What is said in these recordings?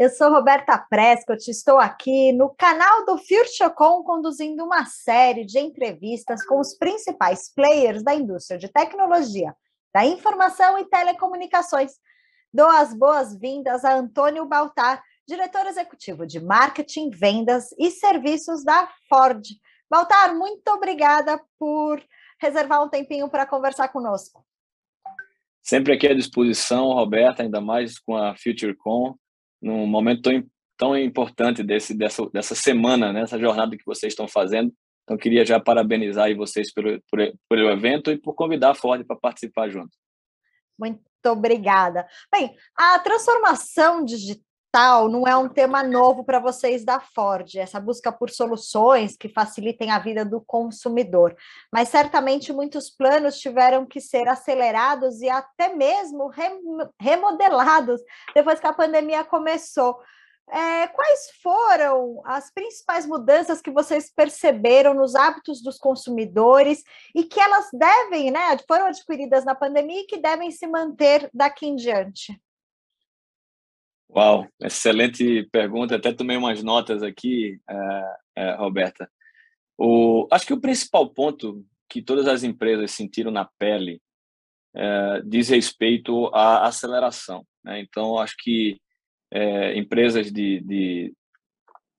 Eu sou Roberta Prescott, estou aqui no canal do FutureCon conduzindo uma série de entrevistas com os principais players da indústria de tecnologia, da informação e telecomunicações. Dou as boas-vindas a Antônio Baltar, diretor executivo de marketing, vendas e serviços da Ford. Baltar, muito obrigada por reservar um tempinho para conversar conosco. Sempre aqui à disposição, Roberta, ainda mais com a FutureCon num momento tão, tão importante desse, dessa, dessa semana, né, essa jornada que vocês estão fazendo. Então, queria já parabenizar vocês pelo, por, pelo evento e por convidar a Ford para participar junto. Muito obrigada. Bem, a transformação digital não é um tema novo para vocês da Ford, essa busca por soluções que facilitem a vida do consumidor. Mas certamente muitos planos tiveram que ser acelerados e até mesmo remodelados depois que a pandemia começou. É, quais foram as principais mudanças que vocês perceberam nos hábitos dos consumidores e que elas devem, né, foram adquiridas na pandemia e que devem se manter daqui em diante? Uau, excelente pergunta. Até tomei umas notas aqui, é, é, Roberta. O, acho que o principal ponto que todas as empresas sentiram na pele é, diz respeito à aceleração. Né? Então, acho que empresas de, de,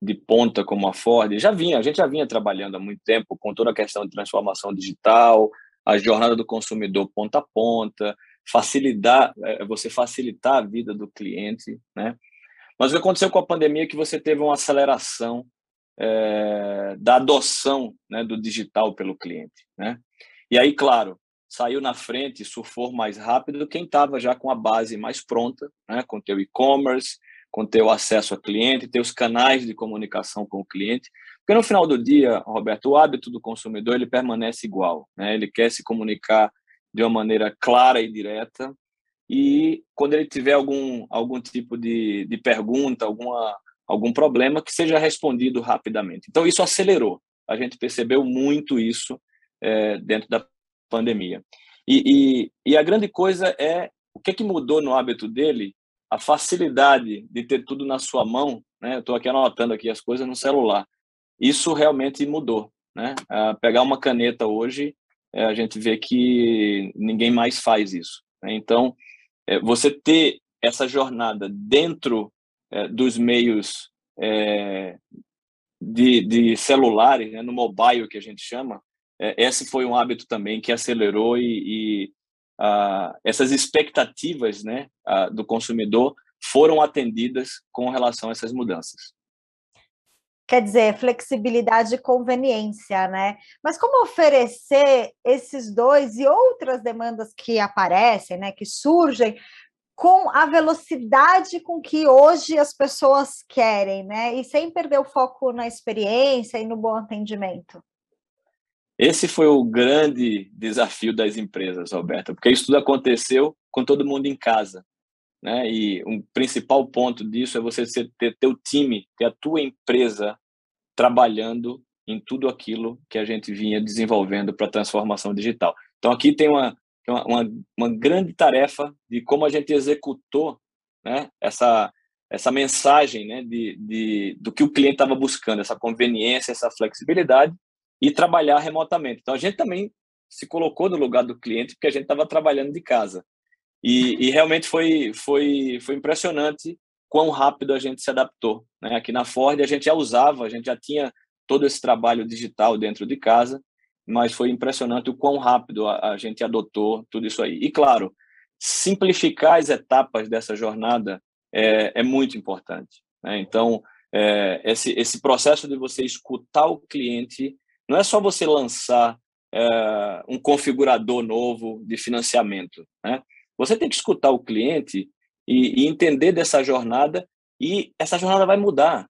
de, ponta como a Ford já vinha, a gente já vinha trabalhando há muito tempo com toda a questão de transformação digital, a jornada do consumidor ponta a ponta, facilitar, é, você facilitar a vida do cliente, né? Mas o que aconteceu com a pandemia é que você teve uma aceleração é, da adoção né, do digital pelo cliente, né? E aí, claro, saiu na frente, surfou mais rápido quem estava já com a base mais pronta, né? Com teu e-commerce, com teu acesso a cliente, teus canais de comunicação com o cliente. Porque no final do dia, Roberto, o hábito do consumidor ele permanece igual, né? Ele quer se comunicar de uma maneira clara e direta. E quando ele tiver algum, algum tipo de, de pergunta, alguma, algum problema, que seja respondido rapidamente. Então, isso acelerou. A gente percebeu muito isso é, dentro da pandemia. E, e, e, a grande coisa é o que, é que mudou no hábito dele? A facilidade de ter tudo na sua mão. Né? Estou aqui anotando aqui as coisas no celular. Isso realmente mudou. Né? pegar uma caneta hoje é, a gente vê que ninguém mais faz isso. Né? Então, é, você ter essa jornada dentro é, dos meios é, de, de celulares, né, no mobile que a gente chama, é, esse foi um hábito também que acelerou e, e essas expectativas né, do consumidor foram atendidas com relação a essas mudanças quer dizer, flexibilidade e conveniência, né? Mas como oferecer esses dois e outras demandas que aparecem, né, que surgem com a velocidade com que hoje as pessoas querem, né? E sem perder o foco na experiência e no bom atendimento. Esse foi o grande desafio das empresas, Roberta, porque isso tudo aconteceu com todo mundo em casa. Né? E um principal ponto disso é você ter teu time, ter a tua empresa trabalhando em tudo aquilo que a gente vinha desenvolvendo para a transformação digital. Então, aqui tem uma, uma, uma, grande tarefa de como a gente executou né, essa, essa mensagem né, de, de, do que o cliente estava buscando, essa conveniência, essa flexibilidade e trabalhar remotamente. Então, a gente também se colocou no lugar do cliente porque a gente estava trabalhando de casa. E, e, realmente foi, foi, foi impressionante quão rápido a gente se adaptou. Né? Aqui na Ford a gente já usava, a gente já tinha todo esse trabalho digital dentro de casa, mas foi impressionante o quão rápido a, a gente adotou tudo isso aí. E claro, simplificar as etapas dessa jornada é, é muito importante. Né? Então, é, esse, esse processo de você escutar o cliente, não é só você lançar é, um configurador novo de financiamento. Né? Você tem que escutar o cliente e, e entender dessa jornada e essa jornada vai mudar,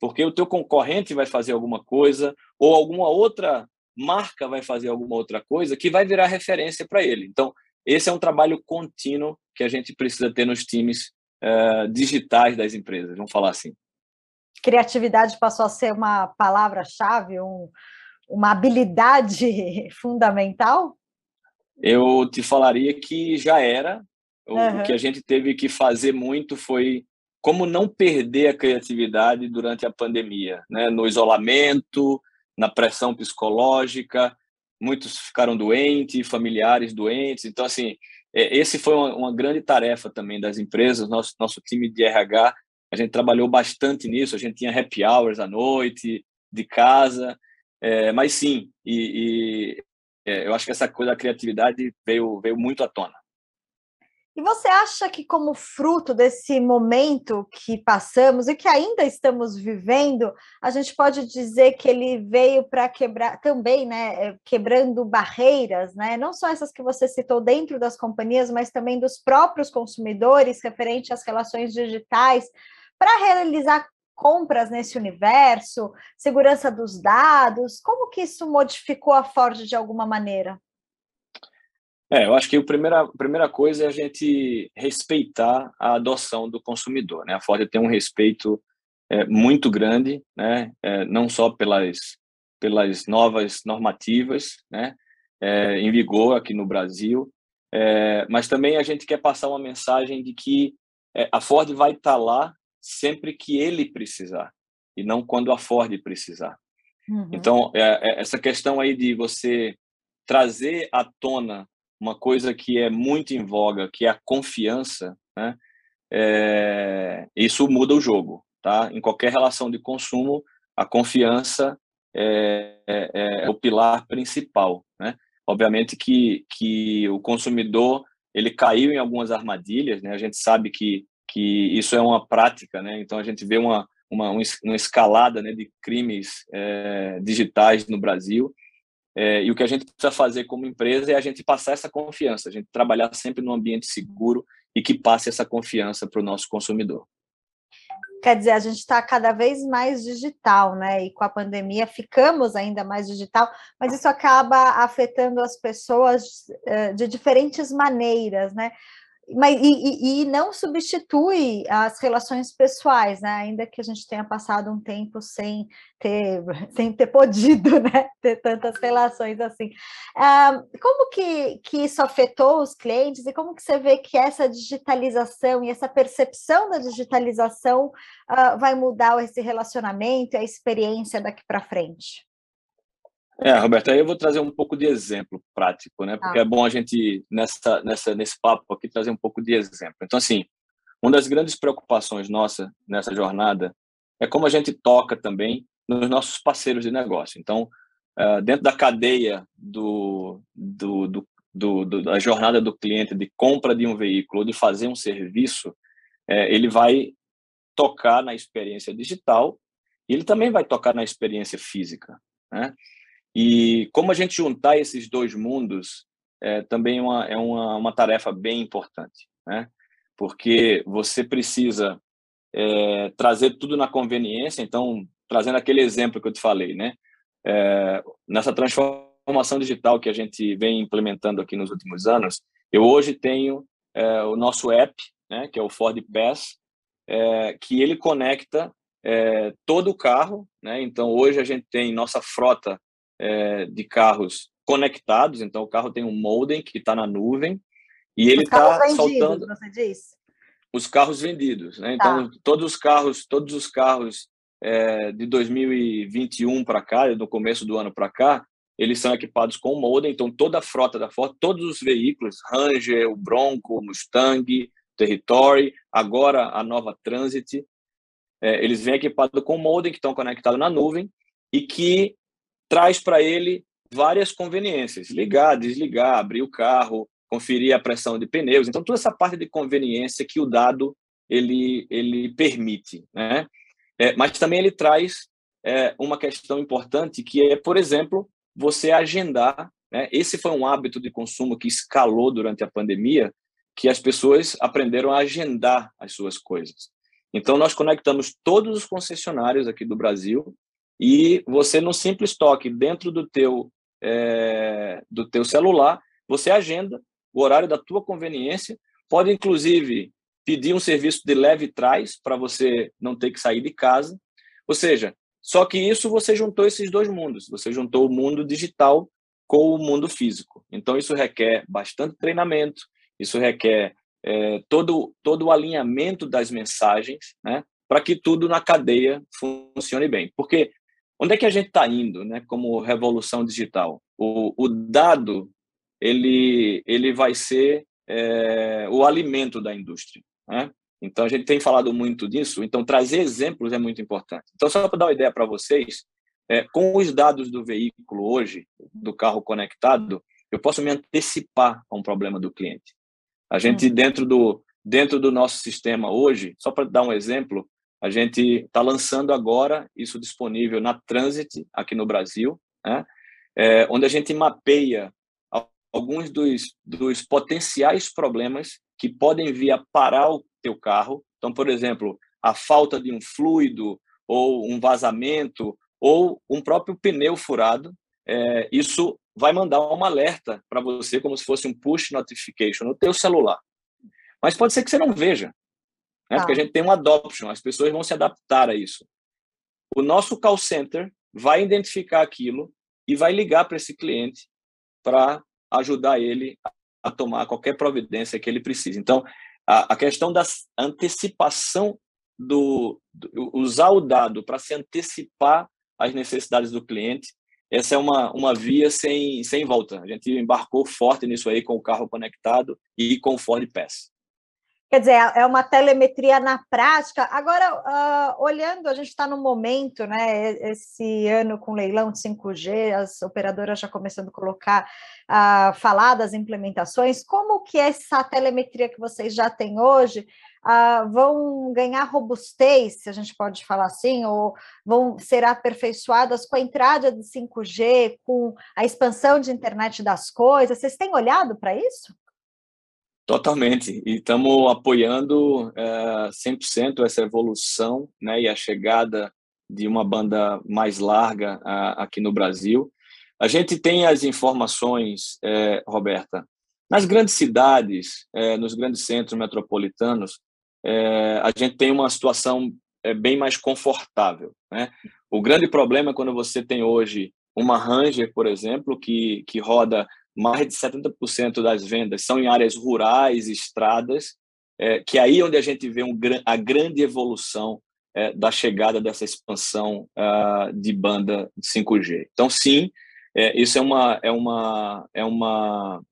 porque o teu concorrente vai fazer alguma coisa ou alguma outra marca vai fazer alguma outra coisa que vai virar referência para ele. Então, esse é um trabalho contínuo que a gente precisa ter nos times uh, digitais das empresas, vamos falar assim. Criatividade passou a ser uma palavra-chave, um, uma habilidade fundamental? Eu te falaria que já era, Uhum. O que a gente teve que fazer muito foi como não perder a criatividade durante a pandemia, né? No isolamento, na pressão psicológica, muitos ficaram doentes, familiares doentes. Então, assim, é, esse foi uma, uma grande tarefa também das empresas. Nosso, nosso time de RH, a gente trabalhou bastante nisso. A gente tinha happy hours à noite, de casa. É, mas sim, e, e é, eu acho que essa coisa da criatividade veio, veio muito à tona. E você acha que, como fruto desse momento que passamos e que ainda estamos vivendo, a gente pode dizer que ele veio para quebrar também, né? Eh, quebrando barreiras, né? Não só essas que você citou dentro das companhias, mas também dos próprios consumidores, referente às relações digitais, para realizar compras nesse universo, segurança dos dados. Como que isso modificou a Ford de alguma maneira? É, eu acho que a primeira, a primeira coisa é a gente respeitar a adoção do consumidor. Né? A Ford tem um respeito é, muito grande, né? É, não só pelas, pelas novas normativas né? É, em vigor aqui no Brasil, é, mas também a gente quer passar uma mensagem de que é, a Ford vai estar lá sempre que ele precisar, e não quando a Ford precisar. Uhum. Então, é, essa questão aí de você trazer à tona uma coisa que é muito em voga, que é a confiança, né? É, isso muda o jogo, tá? Em qualquer relação de consumo, a confiança é, é, é o pilar principal, né? Obviamente que, que o consumidor ele caiu em algumas armadilhas, né? A gente sabe que, que isso é uma prática, né? Então a gente vê uma, uma, uma escalada né, de crimes é, digitais no Brasil é, e o que a gente precisa fazer como empresa é a gente passar essa confiança, a gente trabalhar sempre num ambiente seguro e que passe essa confiança para o nosso consumidor. Quer dizer, a gente está cada vez mais digital, né? E com a pandemia ficamos ainda mais digital, mas isso acaba afetando as pessoas uh, de diferentes maneiras, né? Mas e, e, não substitui as relações pessoais, né? Ainda que a gente tenha passado um tempo sem ter, sem ter podido, né? Ter tantas relações assim. Ah, como que, que isso afetou os clientes e como que você vê que essa digitalização e essa percepção da digitalização uh, vai mudar esse relacionamento e a experiência daqui para frente? É, Roberto, aí eu vou trazer um pouco de exemplo prático, né? Porque ah. é bom a gente, nessa, nessa, nesse papo aqui, trazer um pouco de exemplo. Então, assim, uma das grandes preocupações nossa nessa jornada é como a gente toca também nos nossos parceiros de negócio. Então, uh, dentro da cadeia do, do, do, do, da jornada do cliente de compra de um veículo, de fazer um serviço, é, ele vai tocar na experiência digital e ele também vai tocar na experiência física, né? E como a gente juntar esses dois mundos é também uma, é uma, uma tarefa bem importante, né? Porque você precisa é, trazer tudo na conveniência. Então, trazendo aquele exemplo que eu te falei, né? É, nessa transformação digital que a gente vem implementando aqui nos últimos anos, eu hoje tenho é, o nosso app, né? Que é o Ford Pass, é, que ele conecta é, todo o carro, né? Então, hoje a gente tem nossa frota é, de carros conectados, então o carro tem um modem que está na nuvem e ele está soltando você disse? os carros vendidos, né? Então tá. todos os carros, todos os carros é, de 2021 para cá, do começo do ano para cá, eles são equipados com modem, então toda a frota da Ford, todos os veículos, Ranger, o Bronco, o Mustang, Territory, agora a nova Transit, é, eles vêm equipados com modem que estão conectados na nuvem e que traz para ele várias conveniências, ligar, desligar, abrir o carro, conferir a pressão de pneus. Então, toda essa parte de conveniência que o dado ele, ele permite. Né? É, mas também ele traz é, uma questão importante que é, por exemplo, você agendar. Né? Esse foi um hábito de consumo que escalou durante a pandemia, que as pessoas aprenderam a agendar as suas coisas. Então, nós conectamos todos os concessionários aqui do Brasil e você no simples toque dentro do teu é, do teu celular, você agenda o horário da tua conveniência, pode inclusive pedir um serviço de leve trás para você não ter que sair de casa. Ou seja, só que isso você juntou esses dois mundos, você juntou o mundo digital com o mundo físico. Então isso requer bastante treinamento, isso requer é, todo, todo o alinhamento das mensagens, né, para que tudo na cadeia funcione bem. Porque onde é que a gente está indo, né, como revolução digital? O, o dado ele, ele vai ser é, o alimento da indústria. Né? Então, a gente tem falado muito disso, então trazer exemplos é muito importante. Então, só para dar uma ideia para vocês, é, com os dados do veículo hoje, do carro conectado, eu posso me antecipar a um problema do cliente. A gente, hum. dentro, do, dentro do nosso sistema hoje, só para dar um exemplo, a gente está lançando agora isso disponível na Transit, aqui no Brasil, né? é, onde a gente mapeia alguns dos, dos potenciais problemas que podem vir a parar o teu carro. Então, por exemplo, a falta de um fluido ou um vazamento ou um próprio pneu furado, é, isso vai mandar um alerta para você como se fosse um push notification no teu celular. Mas pode ser que você não veja, né? porque a gente tem um adoption, as pessoas vão se adaptar a isso. O nosso call center vai identificar aquilo e vai ligar para esse cliente para ajudar ele a tomar qualquer providência que ele precise. Então, a, a questão da antecipação do, do usar o dado para se antecipar às necessidades do cliente, essa é uma, uma via sem, sem volta. A gente embarcou forte nisso aí com o carro conectado e com o Ford Pass. Quer dizer, é uma telemetria na prática. Agora, uh, olhando, a gente está no momento, né? Esse ano com leilão de 5G, as operadoras já começando a colocar, uh, falar das implementações. Como que essa telemetria que vocês já têm hoje uh, vão ganhar robustez, se a gente pode falar assim, ou vão ser aperfeiçoadas com a entrada de 5G, com a expansão de internet das coisas? Vocês têm olhado para isso? Totalmente, e estamos apoiando é, 100% essa evolução né, e a chegada de uma banda mais larga a, aqui no Brasil. A gente tem as informações, é, Roberta, nas grandes cidades, é, nos grandes centros metropolitanos, a gente tem uma situação bem mais confortável. Né? O grande problema é quando você tem hoje uma Ranger, por exemplo, que, que roda mais de 70% das vendas são em áreas rurais, estradas, é, que é aí onde a gente vê um, a grande evolução é, da chegada dessa expansão uh, de banda de 5G. Então, sim, é, isso é uma é uma é uma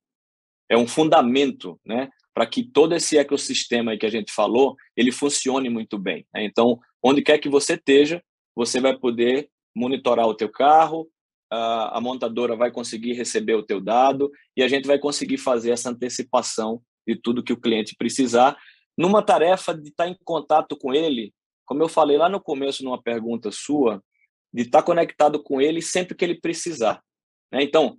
é um fundamento, né, para que todo esse ecossistema que a gente falou ele funcione muito bem. Né? Então, onde quer que você esteja, você vai poder monitorar o teu carro, a montadora vai conseguir receber o teu dado e a gente vai conseguir fazer essa antecipação de tudo que o cliente precisar, numa tarefa de estar em contato com ele, como eu falei lá no começo, numa pergunta sua, de estar conectado com ele sempre que ele precisar. Né? Então,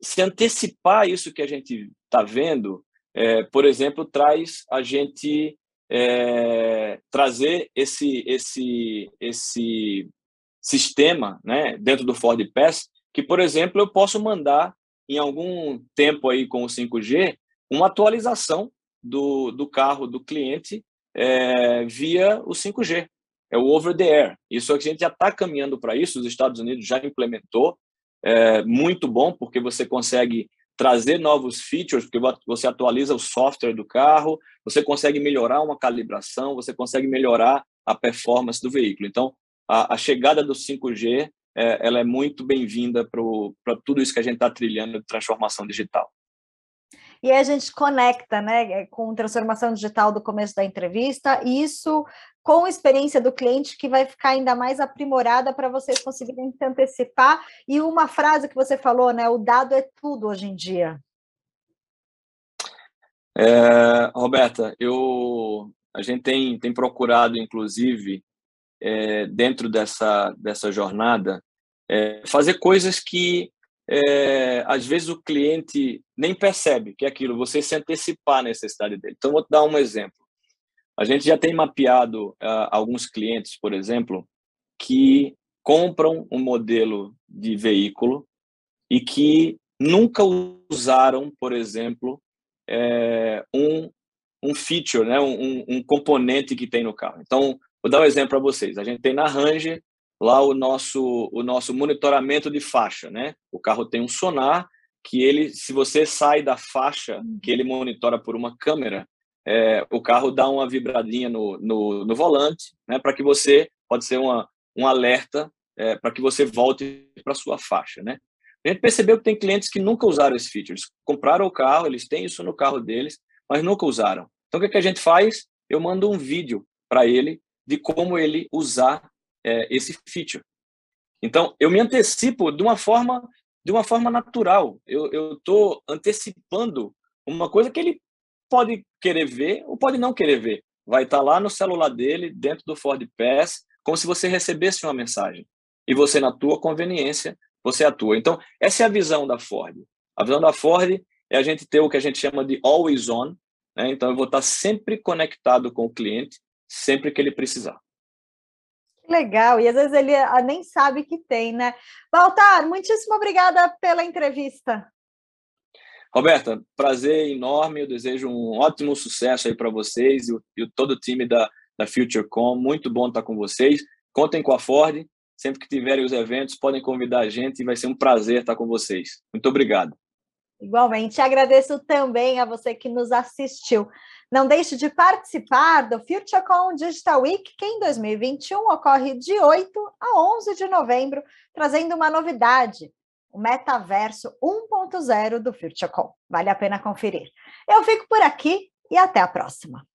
se antecipar isso que a gente está vendo, é, por exemplo, traz a gente é, trazer esse, esse, esse sistema, né, dentro do Ford Pass, que, por exemplo, eu posso mandar em algum tempo aí com o 5G uma atualização do, do carro do cliente é, via o 5G, é o over the air. Isso a gente já está caminhando para isso, os Estados Unidos já implementou, é muito bom porque você consegue trazer novos features, porque você atualiza o software do carro, você consegue melhorar uma calibração, você consegue melhorar a performance do veículo. Então, a, a chegada do 5G é, ela é muito bem-vinda para tudo isso que a gente está trilhando de transformação digital. E aí a gente conecta né, com transformação digital do começo da entrevista, e isso com a experiência do cliente que vai ficar ainda mais aprimorada para vocês conseguirem se antecipar. E uma frase que você falou, né? O dado é tudo hoje em dia. É, Roberta, eu, a gente tem, tem procurado, inclusive, é, dentro dessa, dessa jornada, é, fazer coisas que é, às vezes o cliente nem percebe que é aquilo, você se antecipar a necessidade dele. Então, vou te dar um exemplo. A gente já tem mapeado uh, alguns clientes, por exemplo, que compram um modelo de veículo e que nunca usaram, por exemplo, é, um, um feature, né, um, um componente que tem no carro. Então, Vou dar um exemplo para vocês. A gente tem na Ranger lá o nosso, o nosso monitoramento de faixa, né? O carro tem um sonar que ele, se você sai da faixa que ele monitora por uma câmera, é, o carro dá uma vibradinha no, no, no volante, né, para que você, pode ser uma, um alerta é, para que você volte para sua faixa, né? A gente percebeu que tem clientes que nunca usaram esse feature, eles compraram o carro, eles têm isso no carro deles, mas nunca usaram. Então, o que, que a gente faz? Eu mando um vídeo para ele de como ele usar é, esse feature. Então, eu me antecipo de uma forma de uma forma natural. Eu estou antecipando uma coisa que ele pode querer ver ou pode não querer ver. Vai estar tá lá no celular dele, dentro do Ford Pass, como se você recebesse uma mensagem. E você, na tua conveniência, você atua. Então, essa é a visão da Ford. A visão da Ford é a gente ter o que a gente chama de always on. Né? Então, eu vou estar sempre conectado com o cliente, sempre que ele precisar. Legal, e às vezes ele ah, nem sabe que tem, né? Baltar, muitíssimo obrigada pela entrevista. Roberta, prazer enorme, eu desejo um ótimo sucesso aí para vocês e, e todo o time da, da FutureCom, muito bom estar com vocês. Contem com a Ford, sempre que tiverem os eventos, podem convidar a gente e vai ser um prazer estar com vocês. Muito obrigado. Igualmente, agradeço também a você que nos assistiu. Não deixe de participar do FutureCon Digital Week, que em 2021 ocorre de 8 a 11 de novembro, trazendo uma novidade, o metaverso 1.0 do FutureCon. Vale a pena conferir. Eu fico por aqui e até a próxima.